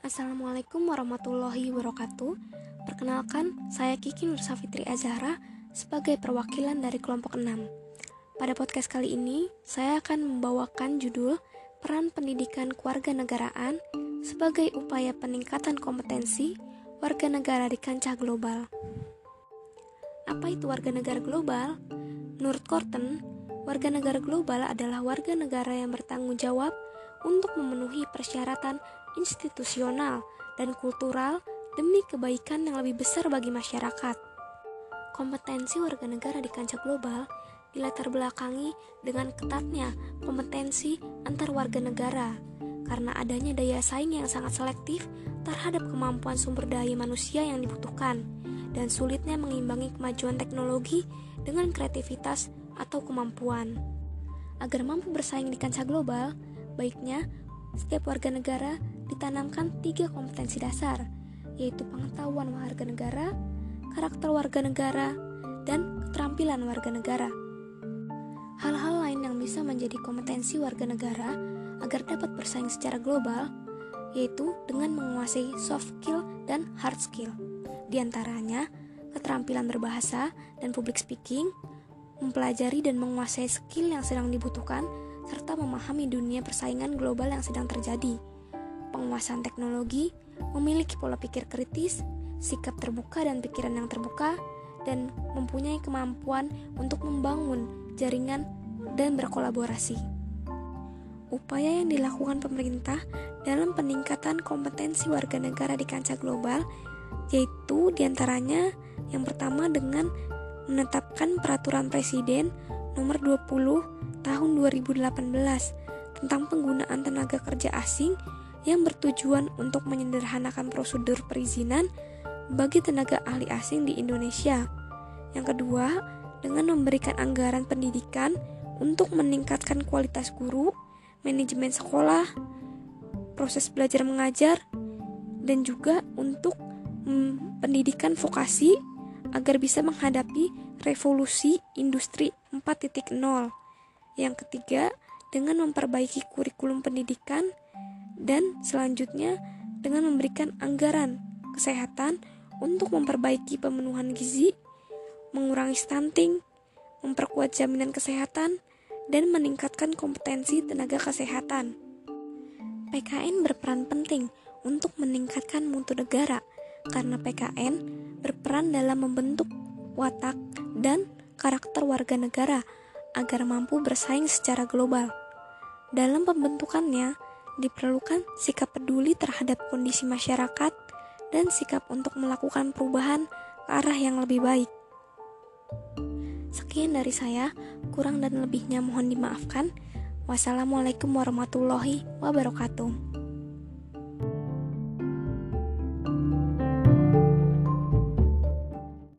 Assalamualaikum warahmatullahi wabarakatuh. Perkenalkan, saya Kiki Nur Safitri Azhara sebagai perwakilan dari kelompok 6. Pada podcast kali ini, saya akan membawakan judul Peran Pendidikan Kewarganegaraan sebagai upaya peningkatan kompetensi warga negara di kancah global. Apa itu warga negara global? Menurut Korten, warga negara global adalah warga negara yang bertanggung jawab untuk memenuhi persyaratan institusional dan kultural demi kebaikan yang lebih besar bagi masyarakat. Kompetensi warga negara di kancah global dilatar belakangi dengan ketatnya kompetensi antar warga negara karena adanya daya saing yang sangat selektif terhadap kemampuan sumber daya manusia yang dibutuhkan dan sulitnya mengimbangi kemajuan teknologi dengan kreativitas atau kemampuan. Agar mampu bersaing di kancah global, baiknya setiap warga negara ditanamkan tiga kompetensi dasar, yaitu pengetahuan warga negara, karakter warga negara, dan keterampilan warga negara. Hal-hal lain yang bisa menjadi kompetensi warga negara agar dapat bersaing secara global, yaitu dengan menguasai soft skill dan hard skill. Di antaranya, keterampilan berbahasa dan public speaking, mempelajari dan menguasai skill yang sedang dibutuhkan, serta memahami dunia persaingan global yang sedang terjadi. Penguasaan teknologi, memiliki pola pikir kritis, sikap terbuka dan pikiran yang terbuka, dan mempunyai kemampuan untuk membangun jaringan, dan berkolaborasi. Upaya yang dilakukan pemerintah dalam peningkatan kompetensi warga negara di kancah global yaitu di antaranya yang pertama dengan menetapkan peraturan presiden nomor 20 tahun 2018 tentang penggunaan tenaga kerja asing yang bertujuan untuk menyederhanakan prosedur perizinan bagi tenaga ahli asing di Indonesia. Yang kedua, dengan memberikan anggaran pendidikan untuk meningkatkan kualitas guru, manajemen sekolah, proses belajar mengajar, dan juga untuk pendidikan vokasi agar bisa menghadapi revolusi industri 4.0. Yang ketiga, dengan memperbaiki kurikulum pendidikan dan selanjutnya dengan memberikan anggaran kesehatan untuk memperbaiki pemenuhan gizi mengurangi stunting, memperkuat jaminan kesehatan, dan meningkatkan kompetensi tenaga kesehatan. PKN berperan penting untuk meningkatkan mutu negara karena PKN berperan dalam membentuk watak dan karakter warga negara agar mampu bersaing secara global. Dalam pembentukannya, diperlukan sikap peduli terhadap kondisi masyarakat dan sikap untuk melakukan perubahan ke arah yang lebih baik. Sekian dari saya, kurang dan lebihnya mohon dimaafkan. Wassalamualaikum warahmatullahi wabarakatuh.